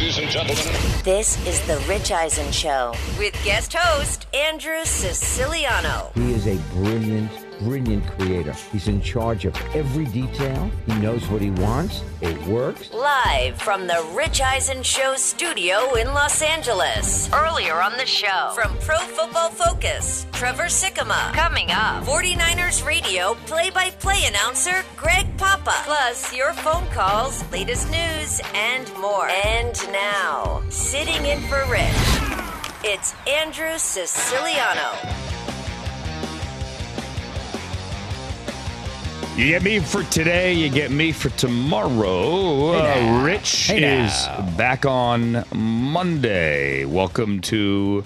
Ladies and gentlemen, This is The Rich Eisen Show with guest host Andrew Siciliano. He is a brilliant, brilliant creator. He's in charge of every detail. He knows what he wants. It works. Live from The Rich Eisen Show studio in Los Angeles. Earlier on the show, from Pro Football Focus, Trevor Sikkema. Coming up, 49ers Radio play by play announcer Greg Papa. Plus, your phone calls, latest news, and more. And now, sitting in for Rich, it's Andrew Siciliano. You get me for today, you get me for tomorrow. Uh, Rich is back on Monday. Welcome to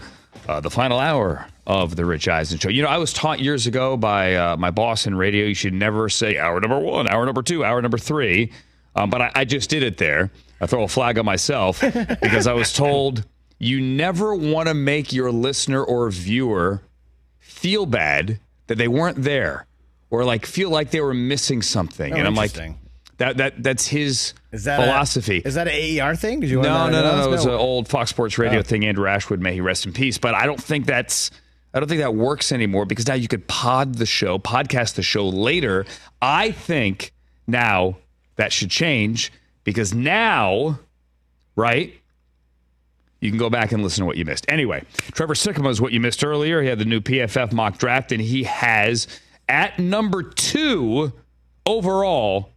uh, the final hour of the Rich Eisen Show. You know, I was taught years ago by uh, my boss in radio you should never say hour number one, hour number two, hour number three. Um, but I, I just did it there. I throw a flag on myself because I was told you never want to make your listener or viewer feel bad that they weren't there or like feel like they were missing something. Oh, and I'm like, that that that's his Is that a- philosophy. is that an AER thing? Did you? no, no, no, no. It was an old Fox Sports Radio Oh. thing. Andrew Ashwood, may he rest in peace. But I don't think that's. I don't think that works anymore because now you could pod the show, podcast the show later. I think now that should change because now, right? You can go back and listen to what you missed. Anyway, Trevor Sikkema is what you missed earlier. He had the new PFF mock draft, and he has at number two overall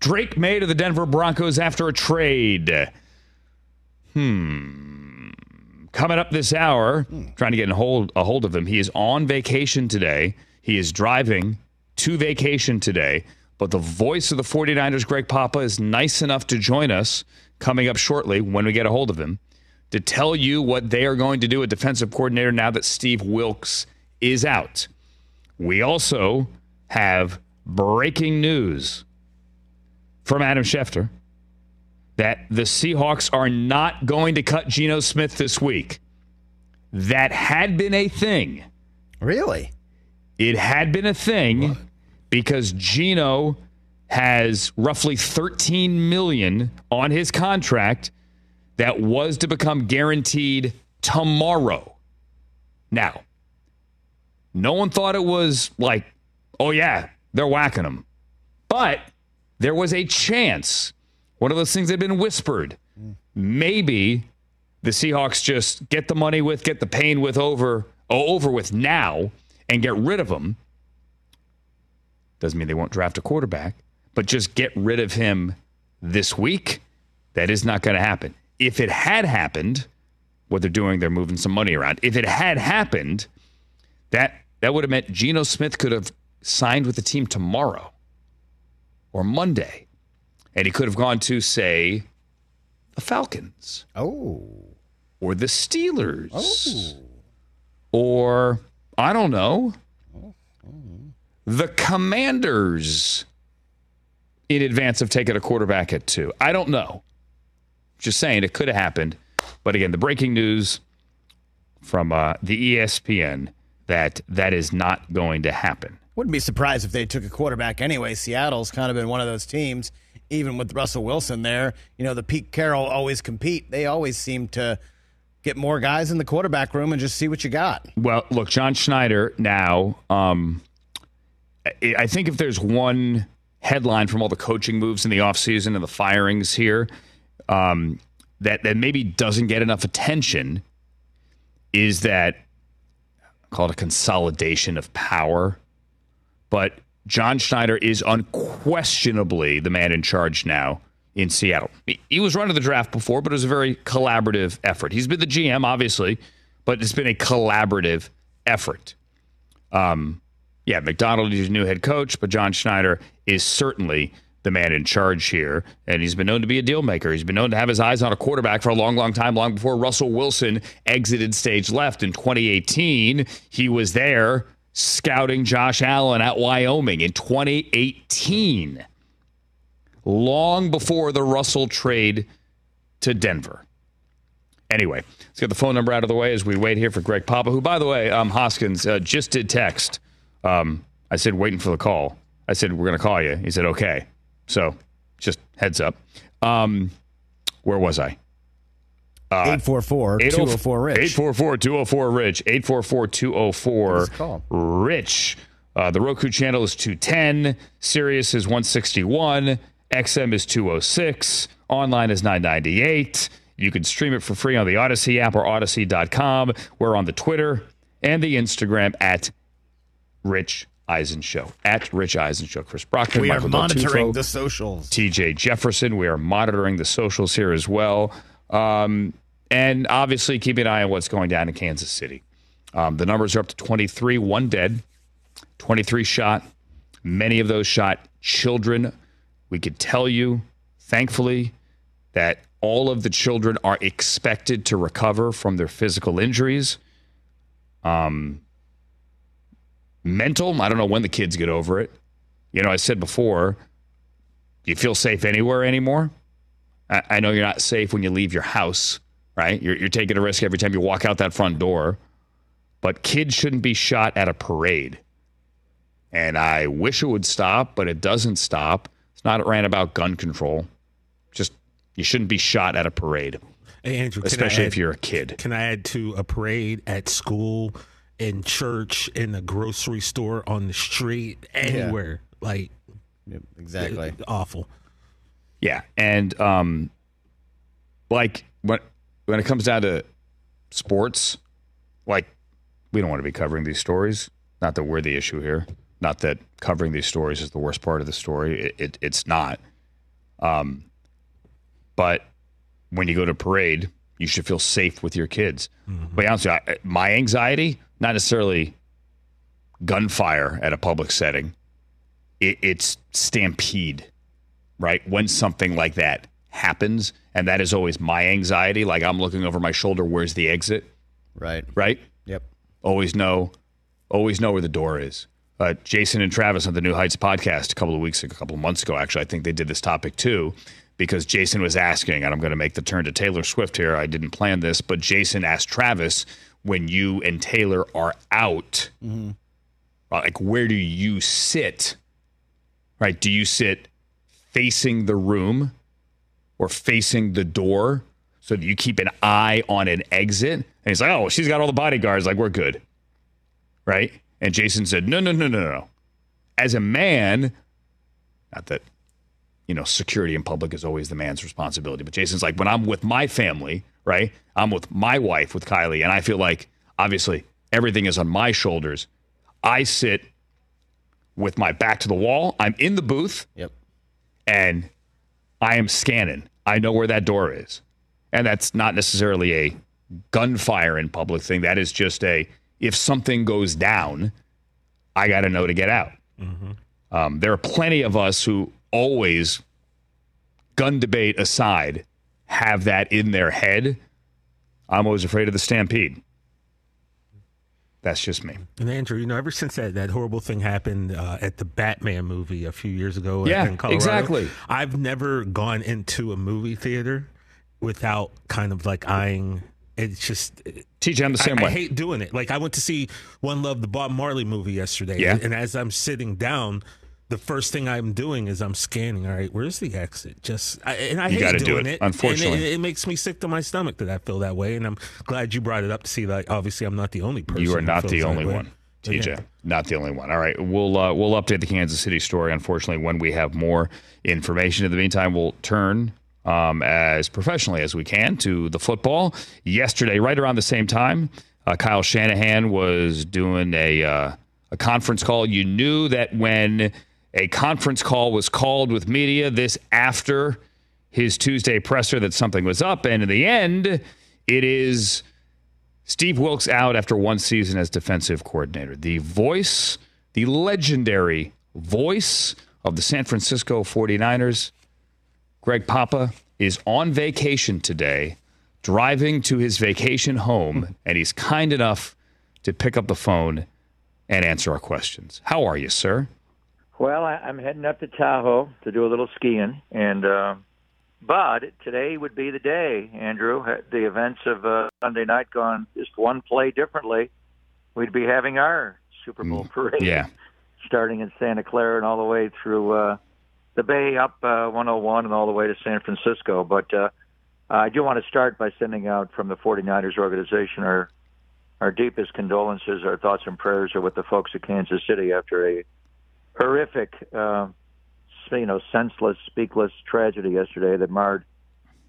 Drake Maye to the Denver Broncos after a trade. Hmm. Coming up this hour, trying to get a hold, a hold of him. He is on vacation today. He is driving to vacation today. But the voice of the 49ers, Greg Papa, is nice enough to join us coming up shortly when we get a hold of him to tell you what they are going to do at defensive coordinator now that Steve Wilks is out. We also have breaking news from Adam Schefter that the Seahawks are not going to cut Geno Smith this week. That had been a thing. Really? It had been a thing because Geno has roughly 13 million on his contract that was to become guaranteed tomorrow. Now, no one thought it was like, oh yeah, they're whacking him. But there was a chance. One of those things that had been whispered. Maybe the Seahawks just get the money with, get the pain with over over with now and get rid of him. Doesn't mean they won't draft a quarterback, but just get rid of him this week. That is not going to happen. If it had happened, what they're doing, they're moving some money around. If it had happened, that that would have meant Geno Smith could have signed with the team tomorrow or Monday, and he could have gone to say the Falcons Oh. or the Steelers oh. or I don't know oh, oh. The Commanders in advance of taking a quarterback at two. I don't know. Just saying it could have happened, but again, the breaking news from uh, the ESPN that that is not going to happen. Wouldn't be surprised if they took a quarterback anyway. Seattle's kind of been one of those teams, even with Russell Wilson there. You know, the Pete Carroll always compete. They always seem to get more guys in the quarterback room and just see what you got. Well, look, John Schneider now. Um, I think if there's one headline from all the coaching moves in the offseason and the firings here um, that, that maybe doesn't get enough attention is that called a consolidation of power. But John Schneider is unquestionably the man in charge now in Seattle. He was running the draft before, but it was a very collaborative effort. He's been the GM, obviously, but it's been a collaborative effort. Um, yeah, Macdonald is new head coach, but John Schneider is certainly the man in charge here, and he's been known to be a deal maker. He's been known to have his eyes on a quarterback for a long, long time, long before Russell Wilson exited stage left in 2018. He was there scouting Josh Allen at Wyoming in 2018, long before the Russell trade to Denver. Anyway, let's get the phone number out of the way as we wait here for Greg Papa, who, by the way, um, Hoskins uh, just did text. Um, I said, waiting for the call. I said, we're going to call you. He said, okay. So just heads up. Um, where was I? 844 204 Rich. 844 204 Rich. 844 204 Rich. Uh, the Roku channel is 210. Sirius is 161. XM is 206. Online is 998. You can stream it for free on the Audacy app or Audacy.com. We're on the Twitter and the Instagram at Rich Eisen Show. At Rich Eisen Show. Chris Brockman. We Michael are monitoring the socials. TJ Jefferson. We are monitoring the socials here as well. Um, and obviously keeping an eye on what's going down in Kansas City. Um, the numbers are up to 23, one dead, 23 shot. Many of those shot children. We could tell you, thankfully, that all of the children are expected to recover from their physical injuries. Um, mental, I don't know when the kids get over it. You know, I said before, you feel safe anywhere anymore? I, I know you're not safe when you leave your house, right? You're, you're taking a risk every time you walk out that front door. But kids shouldn't be shot at a parade. And I wish it would stop, but it doesn't stop. It's not a rant about gun control. Just you shouldn't be shot at a parade, Hey, Andrew, especially if you're a kid. Can I add to a parade at school, in church, in the grocery store, on the street, anywhere? Like Yep, exactly. awful. Yeah, and um, like when when it comes down to sports, like we don't want to be covering these stories. Not that we're the issue here. Not that covering these stories is the worst part of the story. It, it it's not. Um, but when you go to a parade, you should feel safe with your kids. But honestly, I, my anxiety, not necessarily gunfire at a public setting. It, it's stampede right? When something like that happens, and that is always my anxiety. Like I'm looking over my shoulder, where's the exit? Right. Right? Yep. Always know, always know where the door is. Uh, Jason and Travis on the New Heights podcast a couple of weeks, a couple of months ago, actually, I think they did this topic too, because Jason was asking, and I'm going to make the turn to Taylor Swift here. I didn't plan this, but Jason asked Travis, when you and Taylor are out, uh, like where do you sit? Right? Do you sit facing the room or facing the door so that you keep an eye on an exit? And he's like, oh, she's got all the bodyguards. Like, we're good. Right? And Jason said, no, no, no, no, no. As a man, not that, you know, security in public is always the man's responsibility, but Jason's like, when I'm with my family, right? I'm with my wife, with Kylie, and I feel like obviously everything is on my shoulders. I sit with my back to the wall. I'm in the booth Yep. and I am scanning. I know where that door is. And that's not necessarily a gunfire in public thing. That is just a if something goes down, I got to know to get out. Um, there are plenty of us who always, gun debate aside, have that in their head. I'm always afraid of the stampede. That's just me. And Andrew, you know, ever since that, that horrible thing happened uh, at the Batman movie a few years ago Yeah, in Colorado, exactly. I've never gone into a movie theater without kind of like eyeing. It's just TJ, I'm the same I, way. I hate doing it. Like I went to see One Love, the Bob Marley movie yesterday, Yeah. and as I'm sitting down, the first thing I'm doing is I'm scanning. All right, where's the exit? Just I, and I You hate gotta do doing it, it. unfortunately. it, it makes me sick to my stomach that I feel that way. And I'm glad you brought it up to see that. obviously I'm not the only person. You are not the only one, TJ. yeah. Not the only one. All right, we'll uh, we'll update the Kansas City story. Unfortunately, when we have more information. In the meantime, we'll turn um, as professionally as we can to the football. Yesterday, right around the same time, uh, Kyle Shanahan was doing a uh, a conference call. You knew that when a conference call was called with media, this after his Tuesday presser, that something was up, and in the end, it is. Steve Wilks out after one season as defensive coordinator. The voice, the legendary voice of the San Francisco 49ers. Greg Papa is on vacation today, driving to his vacation home, and he's kind enough to pick up the phone and answer our questions. How are you, sir? Well, I, I'm heading up to Tahoe to do a little skiing, and uh, but today would be the day, Andrew. The events of uh, Sunday night gone just one play differently. We'd be having our Super Bowl Mm, parade, yeah. starting in Santa Clara and all the way through uh, the Bay, up uh, 101, and all the way to San Francisco. But uh, I do want to start by sending out from the 49ers organization our our deepest condolences, our thoughts and prayers are with the folks of Kansas City after a horrific, uh, you know, senseless, speakless tragedy yesterday that marred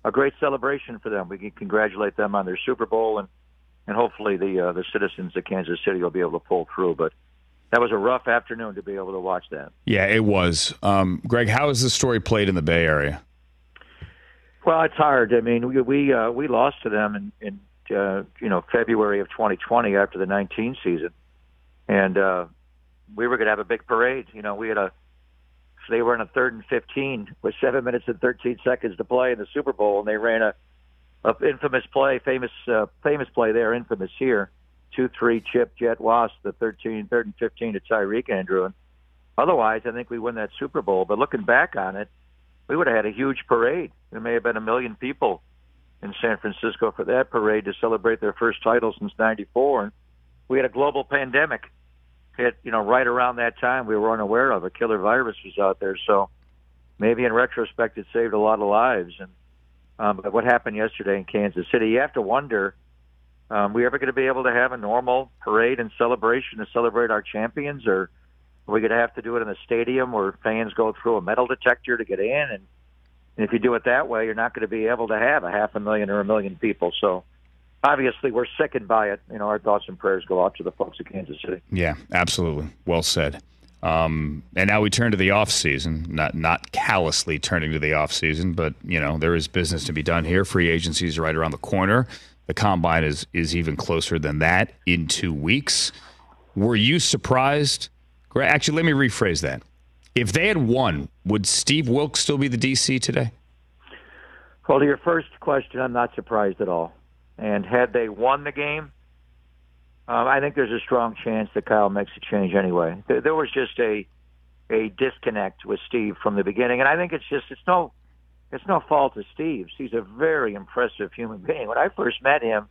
a great celebration for them. We can congratulate them on their Super Bowl, and and hopefully the uh, the citizens of Kansas City will be able to pull through. But that was a rough afternoon to be able to watch that. Yeah, it was. Um, Greg, how is the story played in the Bay Area? Well, it's hard. I mean, we we uh, we lost to them in, in uh, you know February of 2020 after the 19 season, and uh, we were going to have a big parade. You know, we had a they were in a third and 15 with seven minutes and 13 seconds to play in the Super Bowl, and they ran a, a infamous play, famous uh, famous play there, infamous here, two three chip jet wasp the 13 third and 15 to Tyreek Andrew, and otherwise I think we win that Super Bowl. But looking back on it, we would have had a huge parade. There may have been a million people in San Francisco for that parade to celebrate their first title since '94. And we had a global pandemic hit, you know, right around that time. We were unaware of a killer virus was out there. So maybe in retrospect, it saved a lot of lives. And um, but what happened yesterday in Kansas City, you have to wonder. Um, we ever going to be able to have a normal parade and celebration to celebrate our champions, or are we going to have to do it in a stadium where fans go through a metal detector to get in? And, and if you do it that way, you're not going to be able to have a half a million or a million people. So obviously, we're sickened by it. You know, our thoughts and prayers go out to the folks of Kansas City. Yeah, absolutely. Well said. Um, and now we turn to the off season, not not callously turning to the off season, but you know there is business to be done here. Free agency is right around the corner. The combine is is even closer than that in two weeks. Were you surprised? Actually, let me rephrase that. If they had won, would Steve Wilks still be the DC today? Well, to your first question, I'm not surprised at all. And had they won the game, um, I think there's a strong chance that Kyle makes a change anyway. There, there was just a a disconnect with Steve from the beginning, and I think it's just it's no it's no fault of Steve's. He's a very impressive human being. When I first met him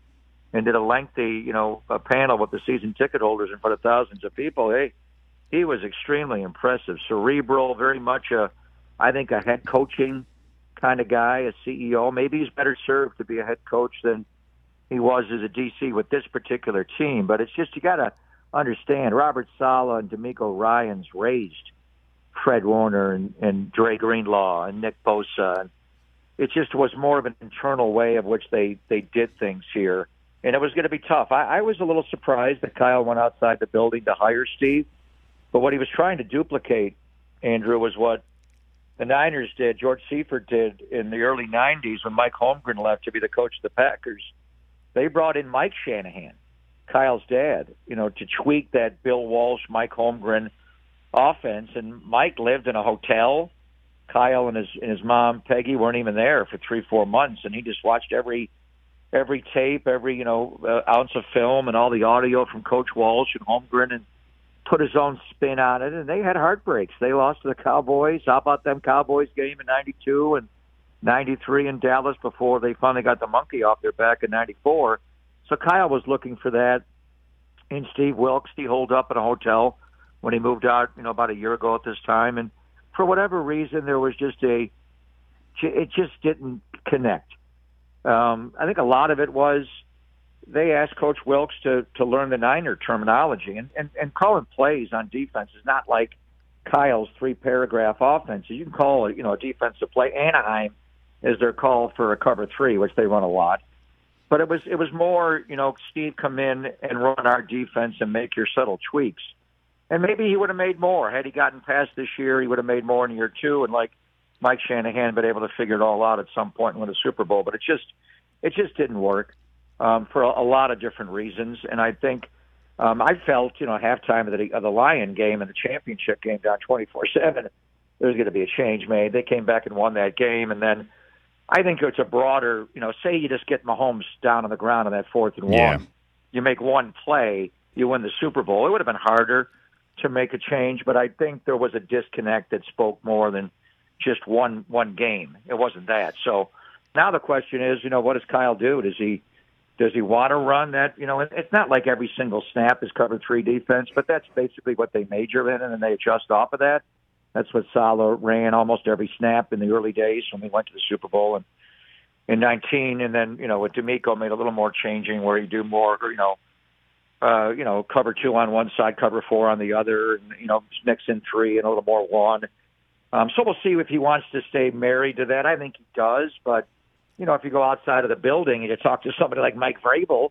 and did a lengthy, you know, a panel with the season ticket holders in front of thousands of people, hey, he was extremely impressive, cerebral, very much a, I think a head coaching kind of guy, a CEO. Maybe he's better served to be a head coach than he was as a DC with this particular team. But it's just you got to understand Robert Saleh and DeMeco Ryans raised Fred Warner and, and Dre Greenlaw and Nick Bosa. And it just was more of an internal way of which they they did things here, and it was going to be tough. I, I was a little surprised that Kyle went outside the building to hire Steve, but what he was trying to duplicate, Andrew, was what the Niners did, George Seifert did in the early '90s when Mike Holmgren left to be the coach of the Packers. They brought in Mike Shanahan, Kyle's dad, you know, to tweak that Bill Walsh, Mike Holmgren offense. And Mike lived in a hotel. Kyle and his and his mom Peggy weren't even there for three, four months, and he just watched every every tape, every you know uh, ounce of film, and all the audio from Coach Walsh and Holmgren, and put his own spin on it. And they had heartbreaks. They lost to the Cowboys. How about them Cowboys game in '92 and '93 in Dallas before they finally got the monkey off their back in '94? So Kyle was looking for that And Steve Wilks. He holed up in a hotel when he moved out, you know, about a year ago at this time, and for whatever reason, there was just a, it just didn't connect. Um, I think a lot of it was they asked Coach Wilks to to learn the Niner terminology and and, and calling plays on defense is not like Kyle's three paragraph offense. You can call it, you know, a defensive play. Anaheim is their call for a cover three, which they run a lot. But it was it was more, you know, Steve come in and run our defense and make your subtle tweaks. And maybe he would have made more had he gotten past this year. He would have made more in year two, and like Mike Shanahan, been able to figure it all out at some point and win a Super Bowl. But it just it just didn't work um, for a, a lot of different reasons. And I think um, I felt, you know, halftime of the of the Lion game and the championship game down twenty four seven. there's going to be a change made. They came back and won that game, and then I think it's a broader. You know, say you just get Mahomes down on the ground on that fourth and Yeah. one, you make one play, you win the Super Bowl. It would have been harder to make a change, but I think there was a disconnect that spoke more than just one one game. It wasn't that. So now the question is, you know, what does Kyle do? Does he does he want to run that? You know, it's not like every single snap is covered three defense, but that's basically what they major in, and then they adjust off of that. That's what Saleh ran almost every snap in the early days when we went to the Super Bowl and in 19, and then you know with DeMeco made a little more changing where he do more, you know, uh, you know, cover two on one side, cover four on the other, and you know, mix in three and a little more one. Um, so we'll see if he wants to stay married to that. I think he does, but you know, if you go outside of the building and you talk to somebody like Mike Vrabel,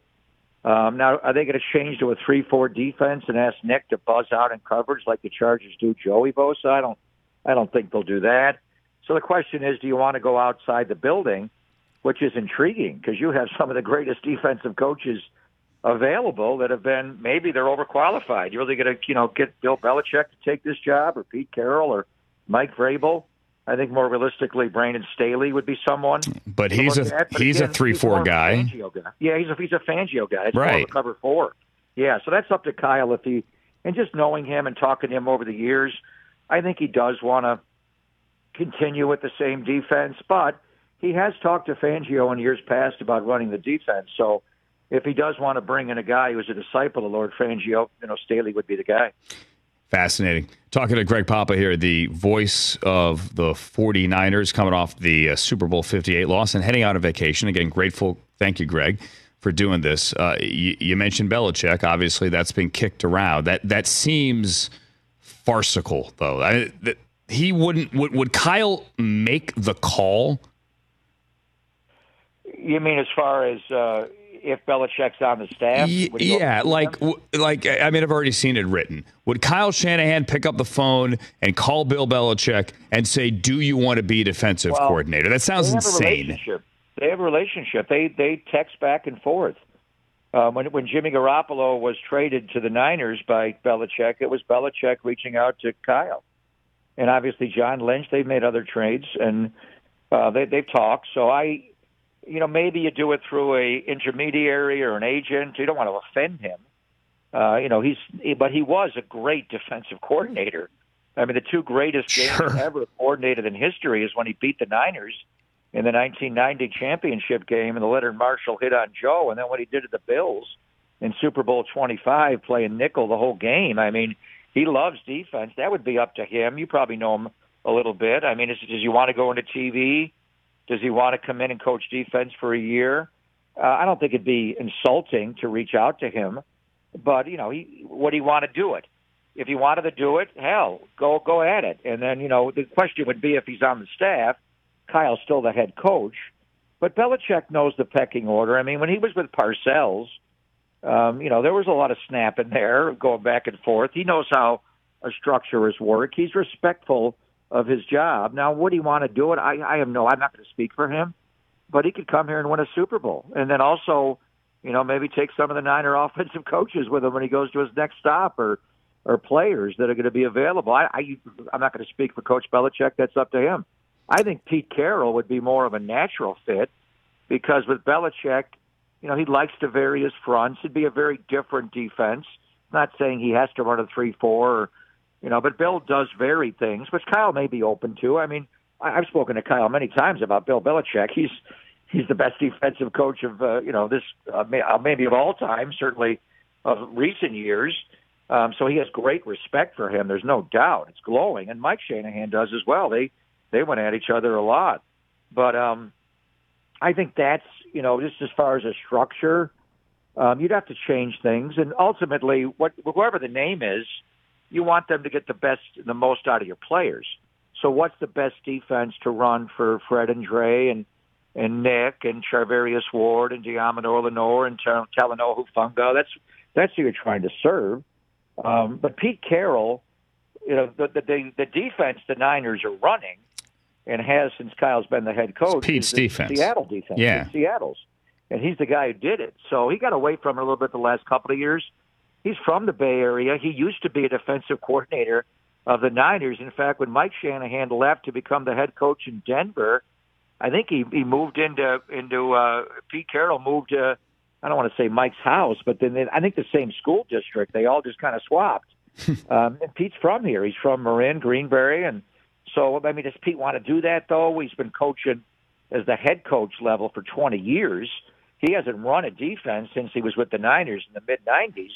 um, now are they going to change to a three-four defense and ask Nick to buzz out in coverage like the Chargers do Joey Bosa? I don't, I don't think they'll do that. So the question is, do you want to go outside the building, which is intriguing because you have some of the greatest defensive coaches available that have been maybe they're overqualified. You're really going to, you know, get Bill Belichick to take this job or Pete Carroll or Mike Vrabel. I think more realistically, Brandon Staley would be someone. But he's a at. But he's again, a three he's four more of a guy. Guy. Yeah, he's a he's a Fangio guy. It's Right. cover four. Yeah, so that's up to Kyle if he and just knowing him and talking to him over the years, I think he does want to continue with the same defense, but he has talked to Fangio in years past about running the defense. So if he does want to bring in a guy who's a disciple of Lord Fangio, you know, Staley would be the guy. Fascinating. Talking to Greg Papa here, the voice of the 49ers coming off the uh, Super Bowl 58 loss and heading out on vacation. Again, grateful. Thank you, Greg, for doing this. Uh, you, you mentioned Belichick. Obviously, that's been kicked around. That that seems farcical, though. I, that he wouldn't. Would, would Kyle make the call? You mean as far as uh, if Belichick's on the staff? Y- would he go yeah, like them? like I mean, I've already seen it written. Would Kyle Shanahan pick up the phone and call Bill Belichick and say, "Do you want to be defensive Well, coordinator?" That sounds they insane. They have a relationship. They they text back and forth. Um, when when Jimmy Garoppolo was traded to the Niners by Belichick, it was Belichick reaching out to Kyle, and obviously John Lynch. They've made other trades and uh, they they've talked. So I, you know, maybe you do it through a intermediary or an agent. You don't want to offend him. Uh, you know, he's but he was a great defensive coordinator. I mean, the two greatest Sure. games ever coordinated in history is when he beat the Niners in the 1990 championship game, and the Leonard Marshall hit on Joe, and then what he did to the Bills in Super Bowl 25, playing nickel the whole game. I mean, he loves defense. That would be up to him. You probably know him a little bit. I mean, is, does he want to go into TV? Does he want to come in and coach defense for a year? Uh, I don't think it'd be insulting to reach out to him, but you know, he would he want to do it? If he wanted to do it, hell, go go at it. And then you know, the question would be if he's on the staff, Kyle's still the head coach, but Belichick knows the pecking order. I mean, when he was with Parcells, um, you know, there was a lot of snapping there, going back and forth. He knows how a structure is work. He's respectful of his job. Now, would he want to do it? I, I have no. I'm not going to speak for him, but he could come here and win a Super Bowl, and then also, you know, maybe take some of the Niner offensive coaches with him when he goes to his next stop, or or players that are going to be available. I, I I'm not going to speak for Coach Belichick. That's up to him. I think Pete Carroll would be more of a natural fit because with Belichick, you know, he likes to vary his fronts. It'd be a very different defense. Not saying he has to run a three-four, or, you know, but Bill does vary things, which Kyle may be open to. I mean, I've spoken to Kyle many times about Bill Belichick. He's he's the best defensive coach of uh, you know this uh, uh, maybe of all time, certainly of recent years. Um, so he has great respect for him. There's no doubt. It's glowing, and Mike Shanahan does as well. They they went at each other a lot, but um, I think that's you know just as far as a structure, um, you'd have to change things, and ultimately, what whoever the name is, you want them to get the best, the most out of your players. So, what's the best defense to run for Fred and Dre and and Nick and Charvarius Ward and Deommodore Lenoir and Tal- Talanoa Hufanga? That's that's who you're trying to serve. Um, but Pete Carroll, you know, the, the the defense the Niners are running and has since Kyle's been the head coach. Pete's is the defense. Seattle defense. Yeah. It's Seattle's, and he's the guy who did it. So he got away from it a little bit the last couple of years. He's from the Bay Area. He used to be a defensive coordinator of the Niners. In fact, when Mike Shanahan left to become the head coach in Denver, I think he he moved into into uh, Pete Carroll moved to I don't want to say Mike's house, but then they, I think the same school district. They all just kind of swapped. um, and Pete's from here. He's from Marin, Greenbrae, and so I mean, does Pete want to do that though? He's been coaching as the head coach level for 20 years. He hasn't run a defense since he was with the Niners in the mid 90s.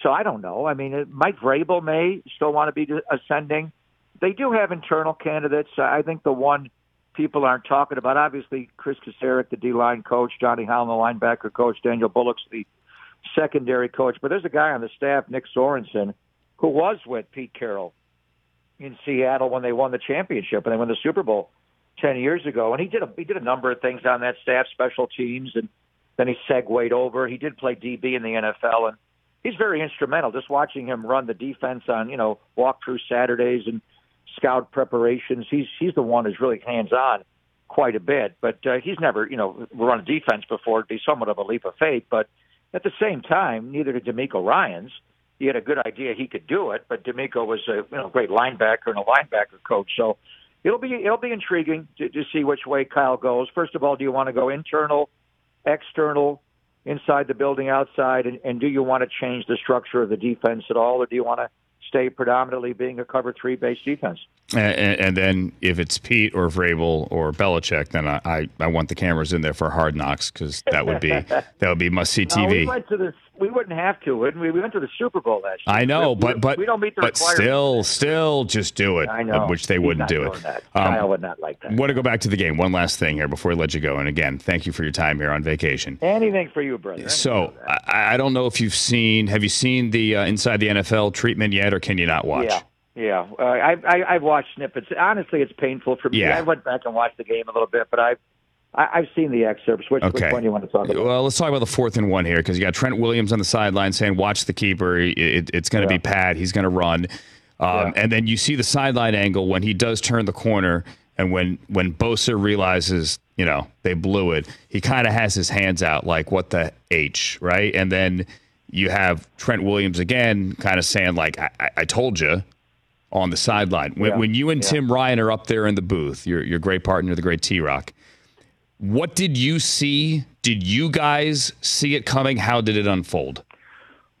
So I don't know. I mean, Mike Vrabel may still want to be ascending. They do have internal candidates. I think the one people aren't talking about, obviously, Kris Kocurek, the D line coach, Johnny Holland, the linebacker coach, Daniel Bullocks the secondary coach. But there's a guy on the staff, Nick Sorensen, who was with Pete Carroll in Seattle when they won the championship and they won the Super Bowl ten years ago. And he did a he did a number of things on that staff, special teams, and then he segued over. He did play DB in the NFL, and he's very instrumental. Just watching him run the defense on you know walk through Saturdays and scout preparations. He's he's the one who's really hands on quite a bit. But uh, he's never you know run a defense before. It'd be somewhat of a leap of faith. But at the same time, neither did DeMeco Ryans. He had a good idea he could do it, but DeMeco was a you know great linebacker and a linebacker coach. So it'll be it'll be intriguing to, to see which way Kyle goes. First of all, do you want to go internal, external, inside the building, outside, and, and do you want to change the structure of the defense at all, or do you want to stay predominantly being a cover three based defense? And, and, then if it's Pete or Vrabel or Belichick, then I, I, I want the cameras in there for Hard Knocks because that would be that would be must see TV. No, we went to the we wouldn't have to, wouldn't we? We went to the Super Bowl last year. I know, we, but but we don't meet the but still, still, just do it. I know, which they He's wouldn't do it. That. Um, Kyle would not like that. Want to go back to the game? One last thing here before we let you go. And again, thank you for your time here on vacation. Anything for you, brother. Anything so I, I, don't know if you've seen. Have you seen the uh, Inside the NFL treatment yet, or can you not watch? Yeah. Yeah, uh, I, I I've watched snippets. Honestly, it's painful for me. Yeah. I went back and watched the game a little bit, but I've I, have seen the excerpts. Which, okay. which one do you want to talk about? Well, let's talk about the fourth and one here because you got Trent Williams on the sideline saying, "Watch the keeper. It, it's going to yeah. be Pat. He's going to run." Um, yeah. And then you see the sideline angle when he does turn the corner, and when when Bosa realizes, you know, they blew it. He kind of has his hands out, like, "What the h?" Right? And then you have Trent Williams again, kind of saying, "Like, I, I told you." On the sideline, when, yeah. when you and Tim Ryan are up there in the booth, your your great partner, the great T Rock, what did you see? Did you guys see it coming? How did it unfold?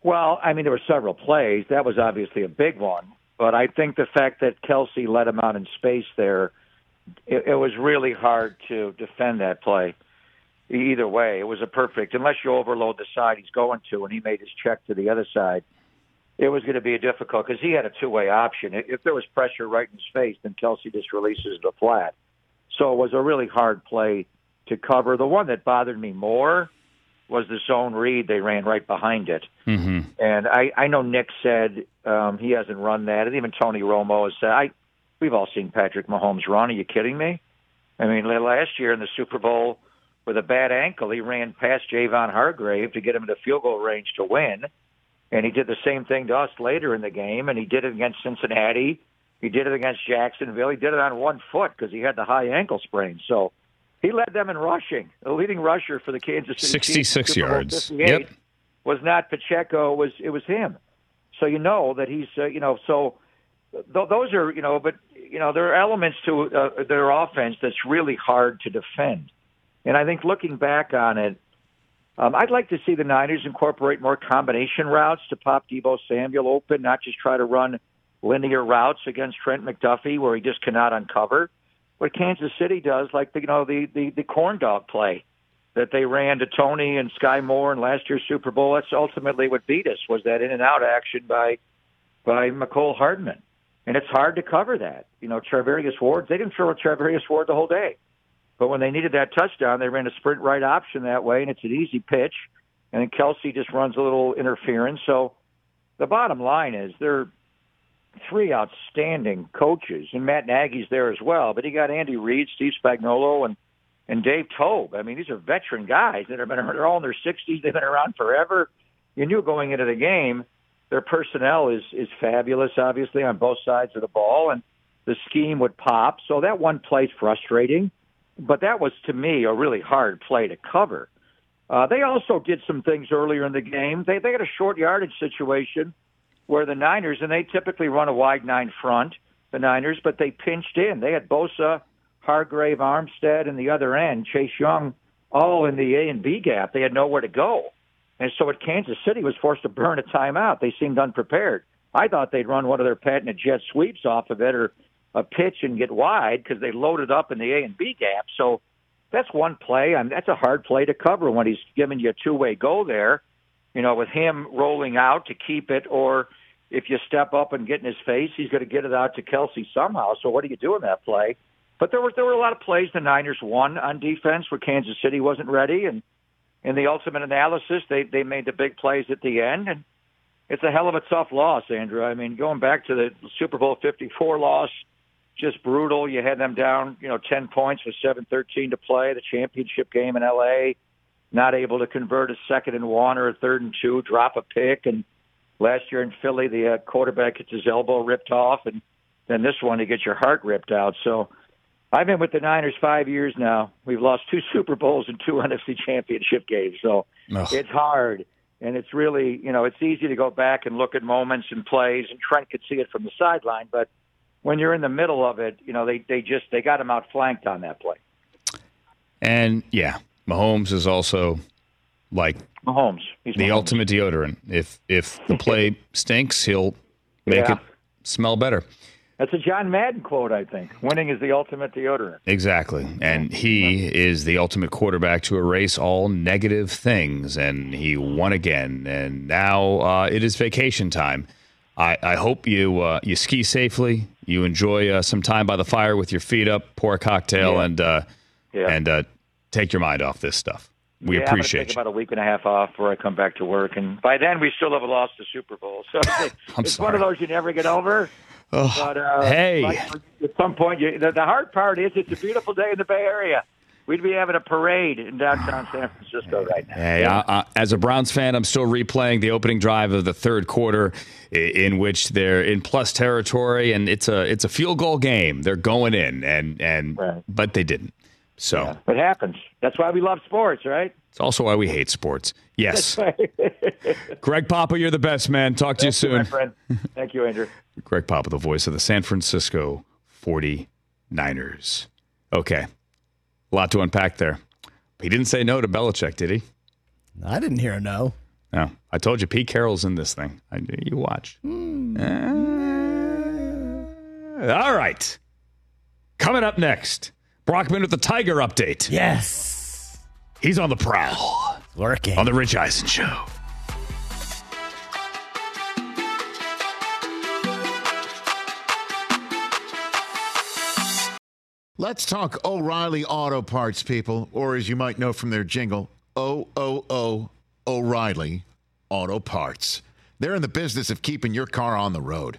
Well, I mean, there were several plays. That was obviously a big one. But I think the fact that Kelce let him out in space there, it, it was really hard to defend that play. Either way, it was a perfect, unless you overload the side he's going to, and he made his check to the other side. It was going to be a difficult because he had a two-way option. If there was pressure right in his face, then Kelce just releases the flat. So it was a really hard play to cover. The one that bothered me more was the zone read. They ran right behind it. Mm-hmm. And I, I know Nick said um, he hasn't run that, and even Tony Romo has said, I, we've all seen Patrick Mahomes run. Are you kidding me? I mean, last year in the Super Bowl with a bad ankle, he ran past Javon Hargrave to get him into field goal range to win. And he did the same thing to us later in the game, and he did it against Cincinnati. He did it against Jacksonville. He did it on one foot because he had the high ankle sprain. So he led them in rushing. The leading rusher for the Kansas City 66 Chiefs, yards. Yep. Was not Pacheco. Was it was him? So you know that he's uh, you know so th- those are you know but you know there are elements to uh, their offense that's really hard to defend, and I think looking back on it, um, I'd like to see the Niners incorporate more combination routes to pop Deebo Samuel open, not just try to run linear routes against Trent McDuffie where he just cannot uncover what Kansas City does, like the, you know the the the corn dog play that they ran to Toney and Skyy Moore in last year's Super Bowl. That's ultimately what beat us was that in and out action by by Mecole Hardman, and it's hard to cover that. You know, Charvarius Ward they didn't throw a Charvarius Ward the whole day, but when they needed that touchdown, they ran a sprint right option that way, and it's an easy pitch, and then Kelce just runs a little interference. So the bottom line is they're three outstanding coaches, and Matt Nagy's there as well. But he got Andy Reid, Steve Spagnuolo, and and Dave Toub. I mean, these are veteran guys that have been they're all in their 60s. They've been around forever. You knew going into the game, their personnel is is fabulous, obviously on both sides of the ball, and the scheme would pop. So that one play's frustrating, but that was to me a really hard play to cover. Uh, they also did some things earlier in the game. They they had a short yardage situation where the Niners, and they typically run a wide nine front, the Niners, but they pinched in. They had Bosa, Hargrave, Armstead, and the other end, Chase Young, all in the A and B gap. They had nowhere to go. And so at Kansas City was forced to burn a timeout. They seemed unprepared. I thought they'd run one of their patented jet sweeps off of it or a pitch and get wide because they loaded up in the A and B gap. So that's one play. I mean, that's a hard play to cover when he's giving you a two way go there. You know, with him rolling out to keep it, or if you step up and get in his face, he's going to get it out to Kelce somehow. So what do you do in that play? But there were there were a lot of plays the Niners won on defense where Kansas City wasn't ready, and in the ultimate analysis, they they made the big plays at the end, and it's a hell of a tough loss, Andrew. I mean, going back to the Super Bowl Fifty Four loss just brutal. You had them down, you know, 10 points with 7:13 to play. The championship game in LA, not able to convert a second and one or a third and two, drop a pick, and last year in Philly, the uh, quarterback gets his elbow ripped off, and then this one, he gets your heart ripped out. So. I've been with the Niners five years now. We've lost two Super Bowls and two NFC championship games. So Ugh. it's hard. And it's really, you know, it's easy to go back and look at moments and plays, and Trent could see it from the sideline. But when you're in the middle of it, you know, they, they just they got him outflanked on that play. And yeah, Mahomes is also like Mahomes. He's the Mahomes. ultimate deodorant. If if the play stinks, he'll make yeah. it smell better. That's a John Madden quote, I think. Winning is the ultimate deodorant. Exactly. And he is the ultimate quarterback to erase all negative things. And he won again. And now uh, it is vacation time. I, I hope you uh, you ski safely. You enjoy uh, some time by the fire with your feet up, pour a cocktail, yeah. and uh, yeah. and uh, take your mind off this stuff. We yeah, appreciate I'm take. About a week and a half off before I come back to work, and by then we still have lost the Super Bowl. So it's one of those you never get over. Oh, but uh, hey, like, at some point, you, the, the hard part is it's a beautiful day in the Bay Area we'd be having a parade in downtown San Francisco right now. Hey, uh, uh, as a Browns fan, I'm still replaying the opening drive of the third quarter, in which they're in plus territory, and it's a it's a field goal game. They're going in, and and right. but they didn't. So yeah, it happens. That's why we love sports, right? It's also why we hate sports. Yes. Greg Papa, you're the best, man. Talk to Thank you soon. You, friend. Thank you, Andrew. Greg Papa, the voice of the San Francisco 49ers. Okay. A lot to unpack there. He didn't say no to Belichick, did he? I didn't hear a no. No. I told you Pete Carroll's in this thing. I, you watch. Mm. Uh, all right. Coming up next, Brockman with the Tiger update. Yes. He's on the prowl. Lurking. On the Rich Eisen Show. Let's talk O'Reilly Auto Parts, people, or as you might know from their jingle, O O O O'Reilly Auto Parts. They're in the business of keeping your car on the road.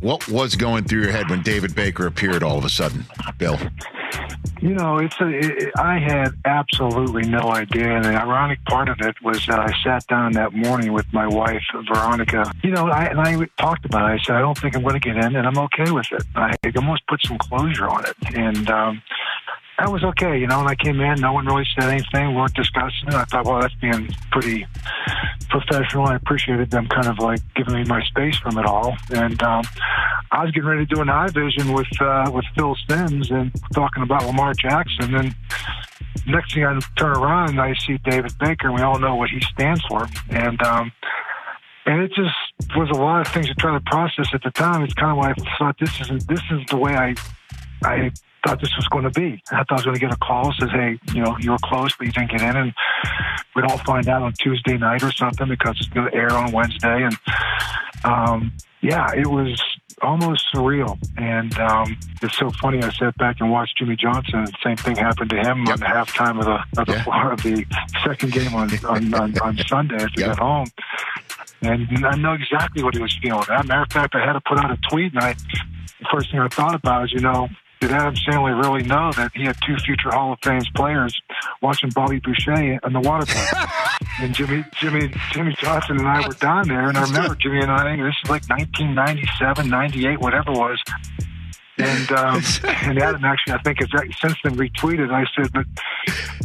What was going through your head when David Baker appeared all of a sudden, Bill? You know, it's a. It, I had absolutely no idea. And the ironic part of it was that I sat down that morning with my wife, Veronica. You know, I, and I talked about it. I said, I don't think I'm going to get in, and I'm okay with it. I almost put some closure on it, and um, that was okay. You know, when I came in, no one really said anything. We weren't discussing it. I thought, well, that's being pretty professional. I appreciated them kind of like giving me my space from it all. And um, I was getting ready to do an eye vision with uh, with Phil Simms and talking about Lamar Jackson. And next thing I turn around, I see David Baker, and we all know what he stands for. And um, and it just was a lot of things to try to process at the time. It's kind of why I thought this isn't this is the way I I thought this was going to be. I thought I was going to get a call says, "Hey, you know, you were close, but you didn't get in," and we'd all find out on Tuesday night or something because it's going to air on Wednesday. And um, yeah, it was almost surreal. And um, it's so funny. I sat back and watched Jimmy Johnson. The same thing happened to him yep. on the halftime of the of the, yeah. of the second game on on, on, on Sunday as he yep. got home. And I know exactly what he was feeling. As a matter of fact, I had to put out a tweet, and I the first thing I thought about is, you know, did Adam Sandler really know that he had two future Hall of Fame players watching Bobby Boucher in the water park? and Jimmy, Jimmy, Jimmy Johnson and I were down there, and I remember Jimmy and I. This is like 1997, 98, whatever it was. And um, and Adam actually, I think, has since been retweeted. I said, but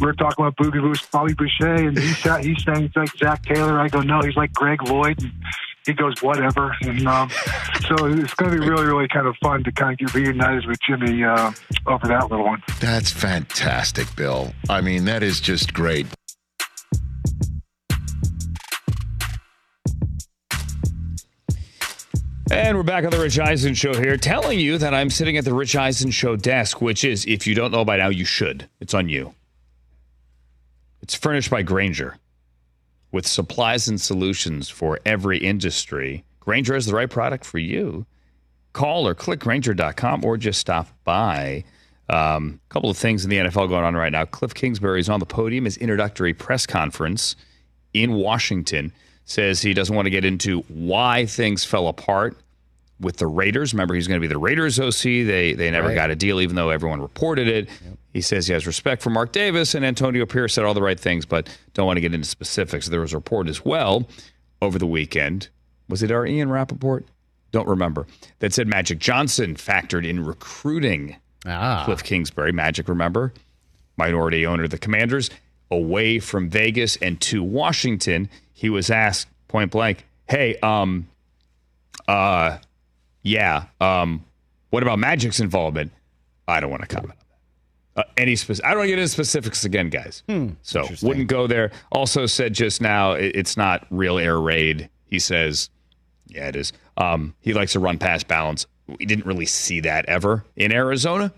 we are talking about Boogie Boost, Bobby Boucher, and he he's he's saying he's like Zach Taylor. I go, no, he's like Greg Lloyd. And, he goes whatever, and um, so it's going to be really, really kind of fun to kind of get reunited with Jimmy uh, over that little one. That's fantastic, Bill. I mean, that is just great. And we're back on the Rich Eisen Show here, telling you that I'm sitting at the Rich Eisen Show desk, which is, if you don't know by now, you should. It's on you. It's furnished by Grainger with supplies and solutions for every industry. Grainger has the right product for you. Call or click Grainger.com or just stop by. A um, couple of things in the NFL going on right now. Cliff Kingsbury is on the podium. His introductory press conference in Washington says he doesn't want to get into why things fell apart with the Raiders. Remember, he's going to be the Raiders OC. They they never right. got a deal, even though everyone reported it. Yep. He says he has respect for Mark Davis and Antonio Pierce said all the right things, but don't want to get into specifics. There was a report as well over the weekend. Was it our Ian Rapoport? Don't remember. That said Magic Johnson factored in recruiting ah. Cliff Kingsbury. Magic, remember? Minority owner of the Commanders, away from Vegas and to Washington. He was asked point blank, hey, um, uh, yeah, um, what about Magic's involvement? I don't want to comment on that. uh, any specific. I don't want to get into specifics again, guys. Hmm, so wouldn't go there. Also said just now, it, it's not real air raid. He says, yeah, it is. Um, he likes to run past balance. We didn't really see that ever in Arizona.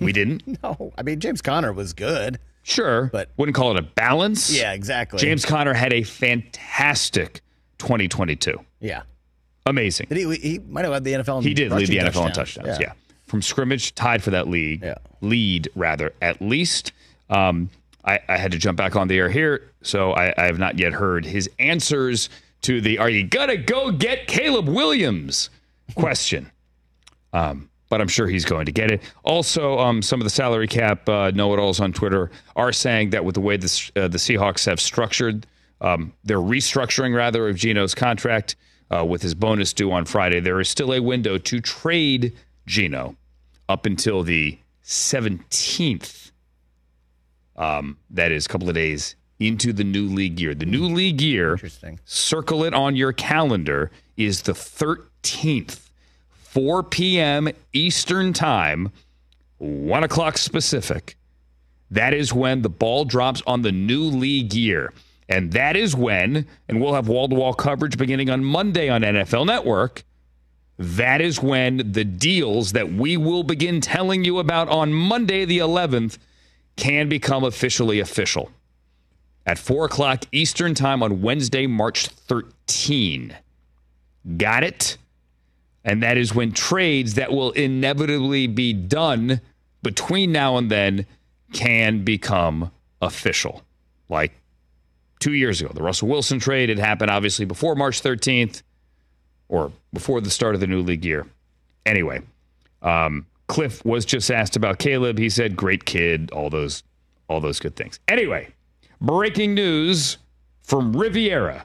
We didn't. no, I mean James Conner was good. Sure, but wouldn't call it a balance. Yeah, exactly. James Conner had a fantastic 2022. Yeah, amazing. Did he? He might have had the NFL. he did lead the NFL in touchdowns. Yeah. yeah from scrimmage, tied for that league yeah. lead rather at least. Um, I, I, had to jump back on the air here, so I, I, have not yet heard his answers to the "Are you gonna go get Caleb Williams?" question. Um, but I'm sure he's going to get it. Also, um, some of the salary cap uh, know-it-alls on Twitter are saying that with the way this, uh, the Seahawks have structured, um, they're restructuring rather of Geno's contract uh, with his bonus due on Friday. There is still a window to trade Geno up until the 17th. Um, that is a couple of days into the new league year. The new league year, circle it on your calendar, is the 13th, 4 p.m. Eastern Time, 1 o'clock specific. That is when the ball drops on the new league year. And that is when, and we'll have wall to wall coverage beginning on Monday on NFL Network that is when the deals that we will begin telling you about on Monday, the 11th, can become officially official at 4 o'clock Eastern Time on Wednesday, March 13. Got it? And that is when trades that will inevitably be done between now and then can become official. Like two years ago, the Russell Wilson trade had happened obviously before March 13th or before the start of the new league year. Anyway, um, Cliff was just asked about Caleb. He said, "Great kid," all those, all those good things. Anyway, breaking news from Riviera.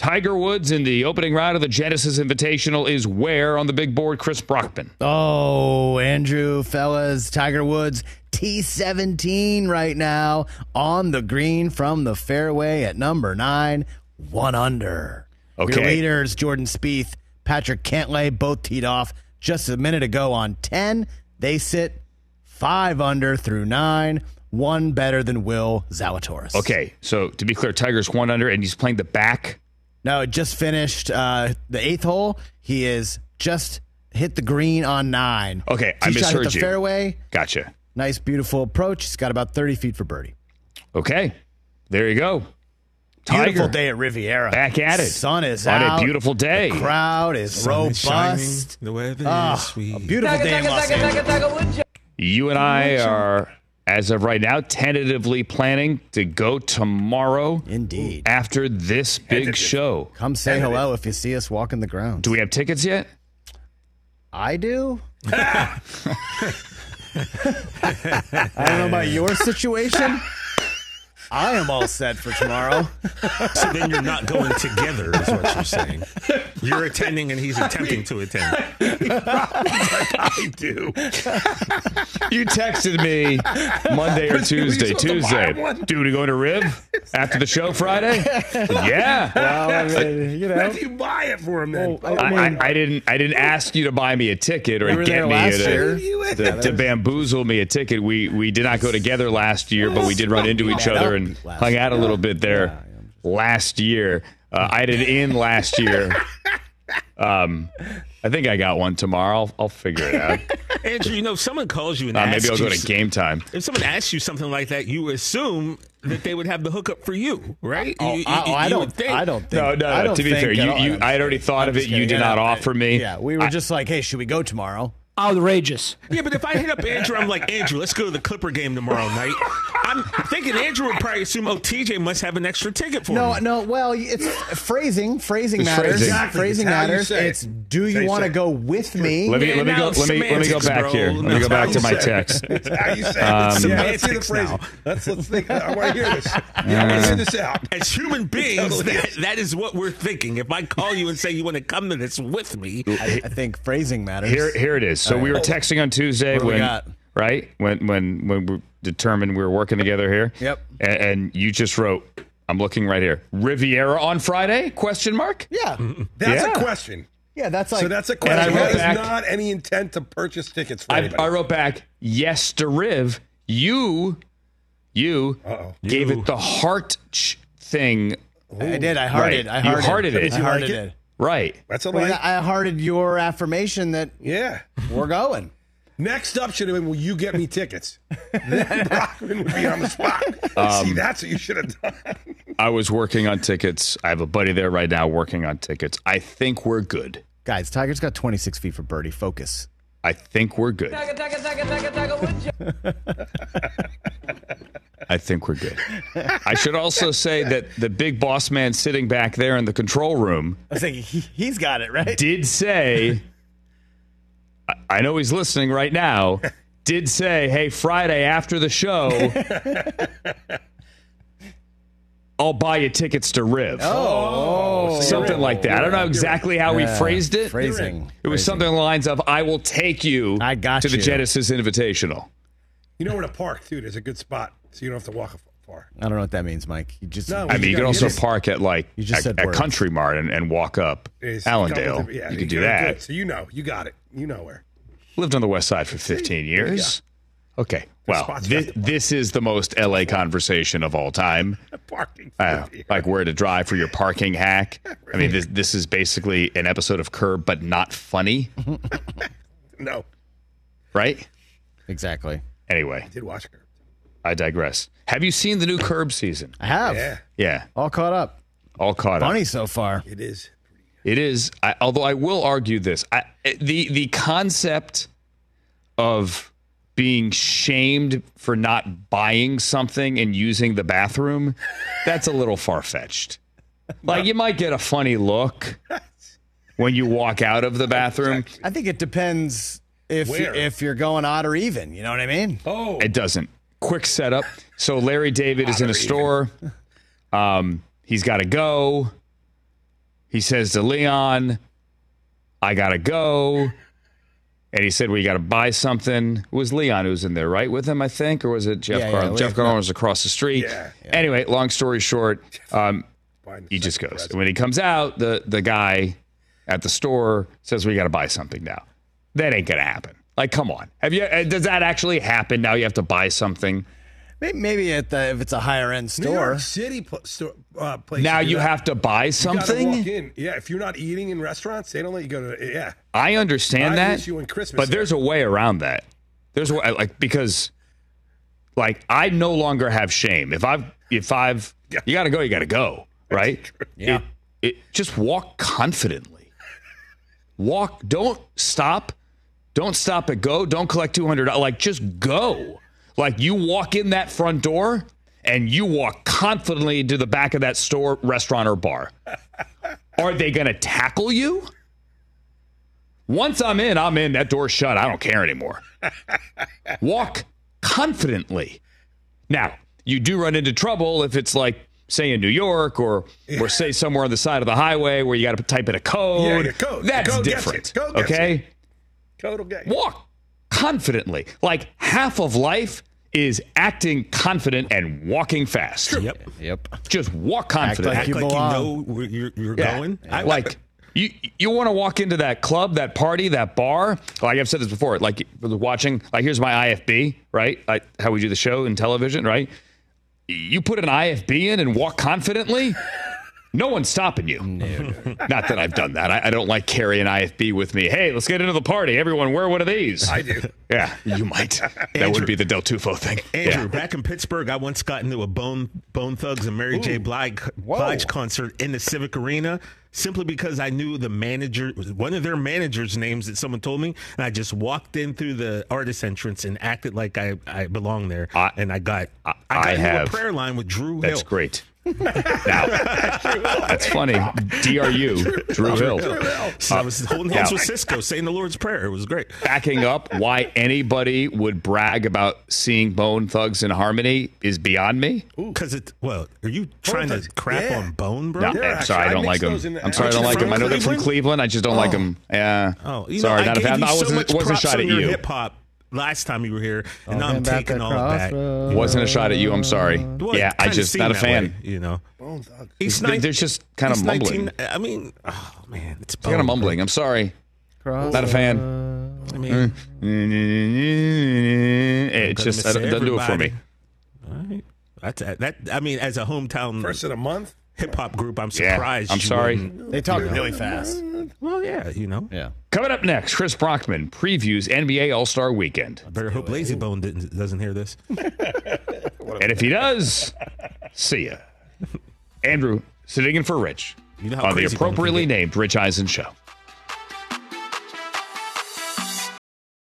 Tiger Woods in the opening round of the Genesis Invitational is where on the big board, Chris Brockman. Oh, Andrew, fellas, Tiger Woods T17 right now on the green from the fairway at number nine, one under. Okay. Your leaders, Jordan Spieth, Patrick Cantlay, both teed off just a minute ago on 10. They sit five under through nine, one better than Will Zalatoris. Okay, so to be clear, Tiger's one under and he's playing the back. No, it just finished uh, the eighth hole. He is just hit the green on nine. Okay, I Tee shot hit misheard the you. fairway. Gotcha. Nice, beautiful approach. He's got about 30 feet for birdie. Okay, there you go. Beautiful day at Riviera. back at it. Sun is on out. a beautiful day. The crowd is Sun is robust. shining, the weather Ah, is sweet. a beautiful day in Los Angeles. You and I are, as of right now, tentatively planning to go tomorrow Indeed. after this big show. Come say hello if you see us walking the ground. Do we have tickets yet? I do. I don't know about your situation. I am all set for tomorrow. So then you're not going together, is what you're saying. You're attending and he's attempting to attend. I do. You texted me Monday or Tuesday. supposed to buy Tuesday. one? Dude, we going to Riv after the show Friday? yeah. Well, I mean, you know. Why do you buy it for him then? Well, I, I, I didn't. I didn't ask you to buy me a ticket or get me a, year. To, to bamboozle me a ticket. We we did not go together last year, but we did run into each other that and was last hung out a little bit there last year. Uh, I did in last year. Um, I think I got one tomorrow. I'll, I'll figure it out. Andrew, you know, if someone calls you and Uh, asks maybe I'll you go to game time. If someone asks you something like that, you assume that they would have the hookup for you, right? Oh, You- I, you- I you don't. think. I don't think. No, no, no. To be fair, you, you I'm had already thought of I'm it. You did Yeah, not I- offer me. Yeah, we were just like, hey, should we go tomorrow? Outrageous. Yeah, but if I hit up Andrew, I'm like, Andrew, let's go to the Clipper game tomorrow night. I'm thinking Andrew would probably assume, oh, TJ must have an extra ticket for No, me. no. Well, it's phrasing. Phrasing It's matters. phrasing. Exactly. Phrasing It's how you matters. It's do you you want to go with me? Let me Yeah, let me go let me let me go back bro. here. Let me go back to my text. That's how you say it. Um, Let's see, I want to the Semantics phrase. now. Let's let's think. I want to hear this. Yeah, I want to hear this out. As human beings, Totally that, is. that is what we're thinking. If I call you and say you want to come to this with me, I, I think phrasing matters. Here, here it is. So we were texting on Tuesday What do we when, got? right when when when we determined we were working together here. Yep. And, and you just wrote, "I'm looking right here. Riviera on Friday?" Question mark. Yeah, mm-hmm. That's Yeah. a question. yeah. That's like So that's a question. wrote That is back- not any intent to purchase tickets for I, anybody. I wrote back, "Yes to Riv." You, you Uh-oh. gave You. it the heart ch- thing. I did. I hearted. Right. I You hearted, hearted it. I hearted like it? it. Right. That's a Well. I hearted your affirmation that Yeah. we're going. Next up should have been, will you get me tickets? then Brockman would be on the spot. Um, See, that's what you should have done. I was working on tickets. I have a buddy there right now working on tickets. I think we're good. Guys, Tiger's got 26 feet for birdie. Focus. I think we're good. I think we're good. I should also say that the big boss man sitting back there in the control room I was thinking he, he's got it right. did say, I- I know he's listening right now, did say, hey, Friday after the show, I'll buy you tickets to Riv. Oh, oh Something like that. I don't know exactly how he phrased it. phrasing. It was something along the lines of, I will take you I got to the you. Genesis Invitational. You know where to park, too. There's a good spot, so you don't have to walk far. I don't know what that means, Mike. You just No, I mean, you can also it is- park at like You just at, said at words. Country Mart and, and walk up It's Allendale. yeah, you could do got it that. good. So you know, you got it. You know where. Lived on the West Side for 15 years. Okay. Well, spots this, got the this is the most LA conversation of all time. Parking. Uh, like where to drive for your parking hack. I mean, this this is basically an episode of Curb, but not funny, no, right? Exactly. Anyway, did watch her. I digress. Have you seen the new Curb season? I have. Yeah, Yeah, All caught up. all caught up. Funny so far. it is. It is. I, although I will argue this, I, the the concept of being shamed for not buying something and using the bathroom, that's a little far fetched. Like you might get a funny look when you walk out of the bathroom. I think it depends if Where? if you're going odd or even. You know what I mean? Oh, It doesn't. Quick setup. So Larry David is in a store. Um, he's got to go. He says to Leon, "I gotta go." And he said, "Well, you got to buy something." It was Leon who was in there, right, with him, I think, or was it Jeff Yeah, yeah, Garlin? Leon- Jeff Garlin was across the street. Yeah, Anyway, long story short, um, he just goes. present. When he comes out, the the guy at the store says, "We got to buy something now." That ain't gonna happen. Like, come on. Have you? uh, Does that actually happen? Now you have to buy something. Maybe at the, if it's a higher end store, New store. York City pl- store, uh, place. Now you that. have to buy You walk something. in. Yeah, if you're not eating in restaurants, they don't let you go to. Yeah, I understand I that, you went Christmas but there's a way around that. There's a way, like because, like I no longer have shame. If I've if I've Yeah. you got to go, you got to go, right? Yeah. It, it just walk confidently. Walk. Don't stop. Don't stop at go. Don't collect two hundred. Like just go. Like you walk in that front door and you walk confidently to the back of that store, restaurant, or bar. Are they going to tackle you? Once I'm in, I'm in. That door's shut. I don't care anymore. Walk confidently. Now, you do run into trouble if it's like, say, in New York or or say somewhere on the side of the highway where you got to type in a code. Yeah, code. That's Code different. it. Code gets okay? total game. Walk confidently. Like half of life is acting confident and walking fast. Yep. Yep. Just walk confidently. like Act you like you know where you're, you're Yeah. going. I, like you you want to walk into that club, that party, that bar. Like I've said this before. Like watching. Like here's my IFB, right? Like how we do the show in television, right? You put an IFB in and walk confidently. No one's stopping you. Not that I've done that. I, I don't like carrying IFB with me. Hey, let's get into the party. Everyone, wear one of these. I do. Yeah, you might. That would be the Del Tufo thing. Andrew, Yeah. back in Pittsburgh, I once got into a Bone Bone Thugs and Mary J. Blige, Blige concert in the Civic Arena simply because I knew the manager, one of their managers' names that someone told me, and I just walked in through the artist entrance and acted like I, I belonged there, I- and I got I, I got into have- a prayer line with Drew That's Hill. great. Now, that's funny. DRU, Drew Hill. Uh, so I was holding hands with Sisqó, saying the Lord's Prayer. It was great. backing up why anybody would brag about seeing Bone Thugs in Harmony is beyond me. Because it, well, are you trying Thugs, to crap yeah. on Bone, bro? No, They're I'm sorry, I I don't mix like them. the- I'm sorry, I don't like them. I know they're from Cleveland? Cleveland. I just don't like oh. them. Yeah. Oh, you sorry, know, not I a fan. I wasn't, much wasn't a shot at you. Hip hop last time you were here, and now I'm taking all of that. Wasn't a shot at you. I'm sorry. Well, yeah, I kinda just seemed not a that fan. way, you know, Bone Thugs. he's They're- they're just kind of he's mumbling. 19 I mean, oh man, it's Kind of Bone, mumbling. I'm sorry. Cross- Not a fan. I mean, uh, eh, It gonna just miss that doesn't do it for me. everybody. all right. That's that. I mean, as a hometown First of the month. hip hop group, I'm Yeah, surprised. I'm you sorry. wouldn't- They talk really fast. Well, yeah, you know. Yeah. Coming up next, Chris Brockman previews NBA All Star Weekend. I better hope Layzie Bone didn't, doesn't hear this. And if he does, see ya. Andrew sitting in for Rich You know how on the Krayzie Bone can appropriately named Rich Eisen Show.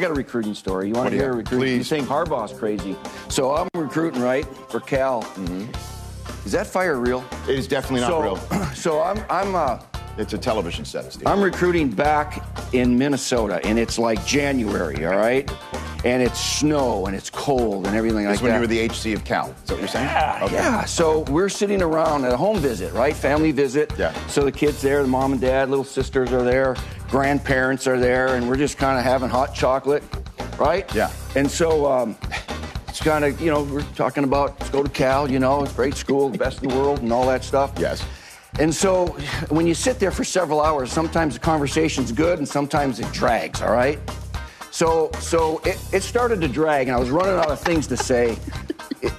I got a recruiting story. You want to you hear a recruiting? You Please. think Harbaugh's crazy. So I'm recruiting, right, for Cal. Is that fire real? It is definitely not so, real. So I'm I'm uh, It's a television set, Steve. I'm recruiting back in Minnesota, and it's like January, all right? And it's snow and it's cold and everything like is when you were the HC of Cal. Is that what you're saying? Yeah, Okay. yeah. So we're sitting around at a home visit, right? Family visit. Yeah. So the kids there, the mom and dad, little sisters are there, grandparents are there, and we're just kind of having hot chocolate, right? Yeah. And so um, it's kind of, you know, we're talking about let's go to Cal, you know, it's a great school, the best in the world, and all that stuff. Yes. And so when you sit there for several hours, sometimes the conversation's good and sometimes it drags, all right? So so it, it started to drag and I was running out of things to say,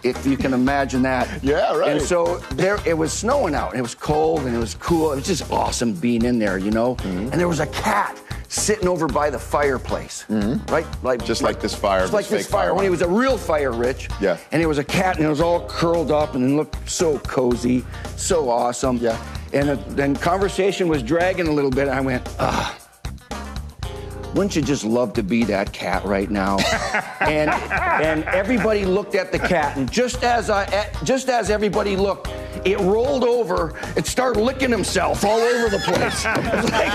if you can imagine that. Yeah, right. And so there it was snowing out and it was cold and it was cool. It was just awesome being in there, you know? Mm-hmm. And there was a cat sitting over by the fireplace. Right? Like Mm-hmm. Just like this fire, Just like this fire. fire When it was a real fire, Rich. Yeah. And it was a cat, and it was all curled up, and it looked so cozy, so awesome. Yeah. And uh, then conversation was dragging a little bit. And I went, ah. Wouldn't you just love to be that cat right now? and and everybody looked at the cat, and just as I just as everybody looked, it rolled over and started licking himself all over the place. It's like,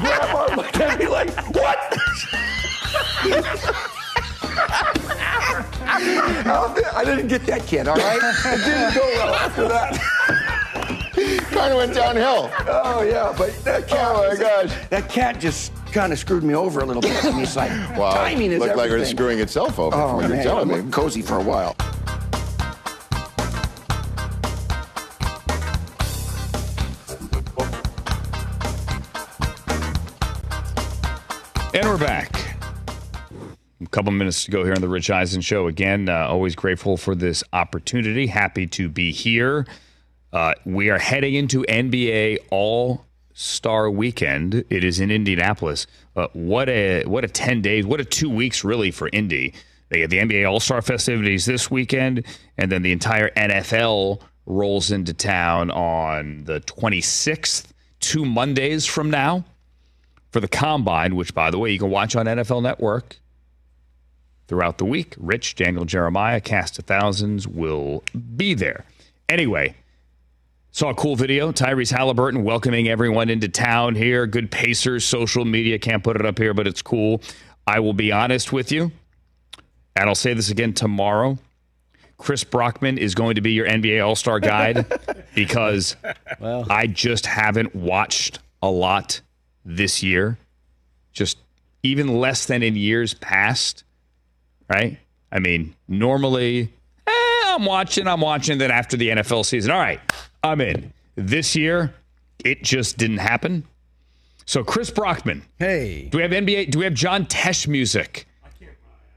Grandma looked at me like, what? I didn't get that kid, all right? It didn't go well after that. kind of went downhill. Oh yeah, but that cat. Oh, my was- gosh. That cat just kind of screwed me over a little bit. And he's like, Wow. timing is Looked like it was everything. screwing itself over Oh from you're telling I me. looked cozy for a while. And we're back. A couple minutes to go here on the Rich Eisen Show. Again, uh, always grateful for this opportunity. Happy to be here. Uh, we are heading into NBA All Star Weekend. It is in Indianapolis. Uh, what a what a ten days, what a two weeks really for Indy. They get the NBA All Star festivities this weekend, and then the entire NFL rolls into town on the 26th, two Mondays from now for the combine, which, by the way, you can watch on NFL Network throughout the week. Rich, Daniel Jeremiah, Cast of Thousands will be there. Anyway, saw a cool video. Tyrese Halliburton welcoming everyone into town here. Good Pacers social media. Can't put it up here, but it's cool. I will be honest with you, and I'll say this again tomorrow. Chris Brockman is going to be your NBA All Star guide because I just haven't watched a lot this year. Just even less than in years past, right? I mean, normally, eh, I'm watching, I'm watching. Then after the NFL season, all right, I'm in. This year, it just didn't happen. So, Chris Brockman, Hey. do we have NBA? Do we have John Tesh music? You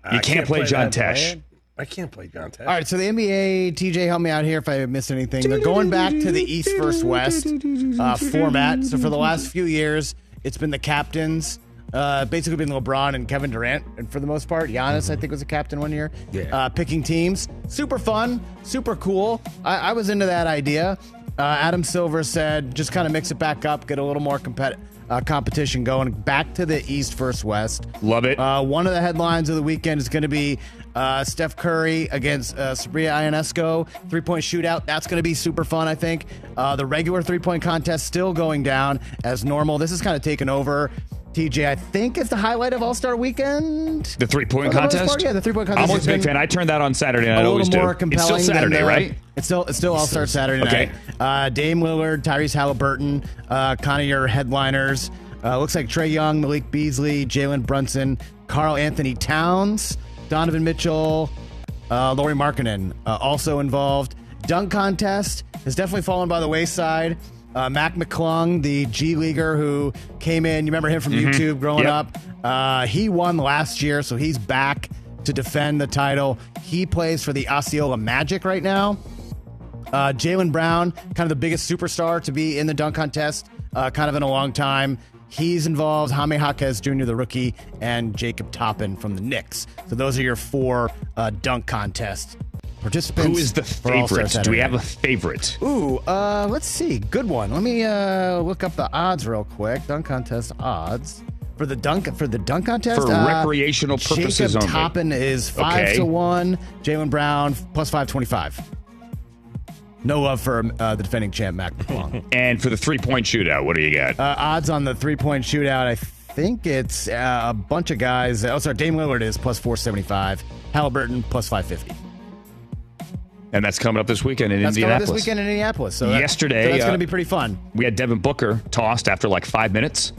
I can't, play, John that, Tesh. Brian. I can't play John Tesh. All right, so the NBA, TJ, help me out here if I missed anything. They're going back to the East versus West uh, format. So for the last few years, it's been the captains, uh, basically been LeBron and Kevin Durant, and for the most part, Giannis, I think, was a captain one year. Yeah. Uh, picking teams, super fun, super cool. I, I was into that idea. Uh, Adam Silver said, just kind of mix it back up, get a little more compet- uh, competition going. Back to the East versus West. Love it. Uh, one of the headlines of the weekend is going to be uh, Steph Curry against uh, Sabrina Ionescu three point shootout. That's going to be super fun, I think. Uh, the regular three point contest still going down as normal. This is kind of taken over. TJ, I think is the highlight of All Star Weekend. The three point For the most contest? part, yeah, the three-point contest. I'm always a big fan. I turned that on Saturday night. a I always do. It's still Saturday, the- right? It's still it's still All Star Saturday Okay. night. Uh, Dame Lillard, Tyrese Halliburton, uh, kind of your headliners. Uh, looks like Trae Young, Malik Beasley, Jalen Brunson, Karl-Anthony Towns, Donovan Mitchell, uh, Lauri Markkanen uh, also involved. Dunk contest has definitely fallen by the wayside. Uh, Mac McClung, the G leaguer who came in, you remember him from Mhm. YouTube growing Yep. up. Uh, he won last year, so he's back to defend the title. He plays for the Osceola Magic right now. Uh, Jaylen Brown, kind of the biggest superstar to be in the dunk contest, uh, kind of in a long time. He's involved. Jaime Jaquez Jr., the rookie, and Jacob Toppin from the Knicks. So those are your four uh, dunk contest participants. Who is the favorite? Do we have a favorite? Ooh, uh, let's see. Good one. Let me uh, look up the odds real quick. Dunk contest odds for the dunk for the dunk contest For uh, recreational purposes Jacob only. Toppin is five Okay. to one. Jaylen Brown plus five twenty five. No love for uh, the defending champ Mac McClung. And for the three point shootout, what do you got? uh, odds on the three point shootout. I think it's uh, a bunch of guys. Oh, sorry, Dame Lillard is plus four seventy five. Halliburton plus five fifty. And that's coming up this weekend in That's coming up Indianapolis. this weekend in Indianapolis. So that- Yesterday, so that's uh, going to be pretty fun. We had Devin Booker tossed after like five minutes.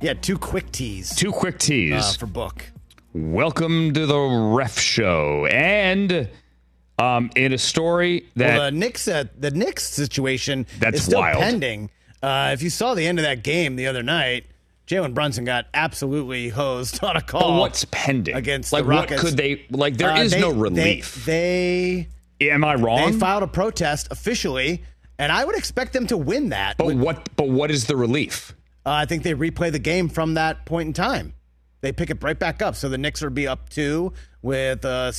Yeah, two quick tees. Two quick tees uh, for Book. Welcome to the ref show. And um, in a story that well, the Knicks uh, the Knicks situation That's is still wild. pending. Uh, if you saw the end of that game the other night, Jalen Brunson got absolutely hosed on a call. But what's pending against like the what could they like? There is Uh, they- no they- relief. They, Am I wrong? they filed a protest officially, and I would expect them to win that. but what? But what is the relief? Uh, I think they replay the game from that point in time. They pick it right back up. So the Knicks would be up two with a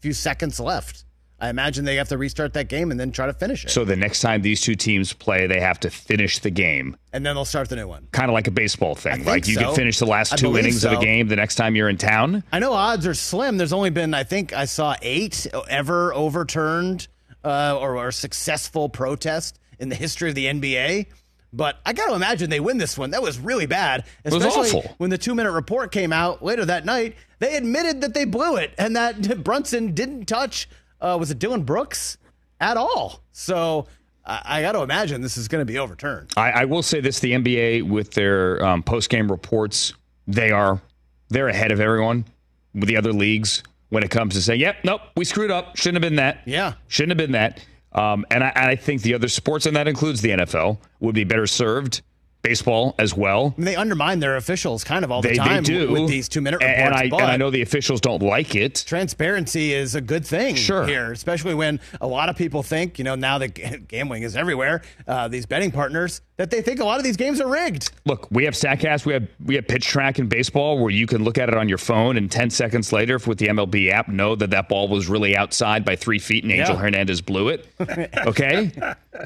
few seconds left. I imagine they have to restart that game and then try to finish it. So the next time these two teams play, they have to finish the game. and then they'll start the new one. Kind of like a baseball thing. Like you so. can finish the last I two innings of a game the next time you're in town. I know odds are slim. There's only been, I think, I saw eight ever overturned uh, or, or successful protest in the history of the NBA. But I got to imagine they win this one. That was really bad. was Especially awful. when the two minute report came out later that night. They admitted that they blew it and that Brunson didn't touch, uh, was it Dillon Brooks at all? So I, I got to imagine this is going to be overturned. I, I will say this: the NBA with their um, post game reports, they are they're ahead of everyone with the other leagues when it comes to saying, "Yep, nope, we screwed up. Shouldn't have been that. Yeah, shouldn't have been that." Um, and, I, and I think the other sports, and that includes the NFL, would be better served. Baseball as well. I mean, they undermine their officials kind of all the They, time they with these two minute reports. and I and I know the officials don't like it. transparency is a good thing Sure. here, especially when a lot of people think, you know, now that gambling is everywhere, uh, these betting partners, that they think a lot of these games are rigged. Look, we have Statcast, we have we have Pitch Track in baseball, where you can look at it on your phone, and ten seconds later, with the MLB app, know that that ball was really outside by three feet, and Angel Yeah. Hernandez blew it. Okay,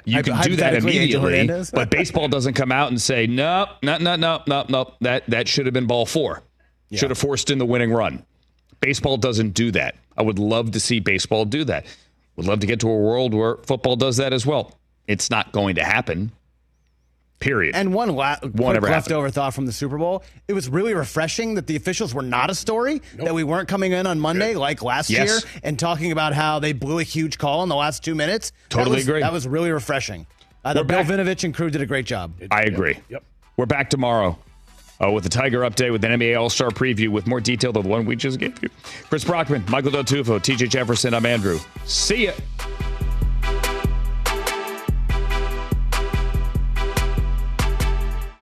you can do that immediately, but baseball doesn't come out and say, no, no, no, no, no, no, that that should have been ball four, should have forced in the winning run. Baseball doesn't do that. I would love to see baseball do that. Would love to get to a world where football does that as well. It's not going to happen. Period. And one la- ever leftover thought from the Super Bowl. It was really refreshing that the officials were not a story, that we weren't coming in on Monday like last Yes. year and talking about how they blew a huge call in the last two minutes. That Totally was- agree. That was really refreshing. Uh, the We're Bill back. Vinovich and crew did a great job. I agree. Yep. We're back tomorrow uh, with the Tiger update with an NBA All Star preview with more detail than the one we just gave you. Chris Brockman, Michael Del Tufo, TJ Jefferson. I'm Andrew. See ya.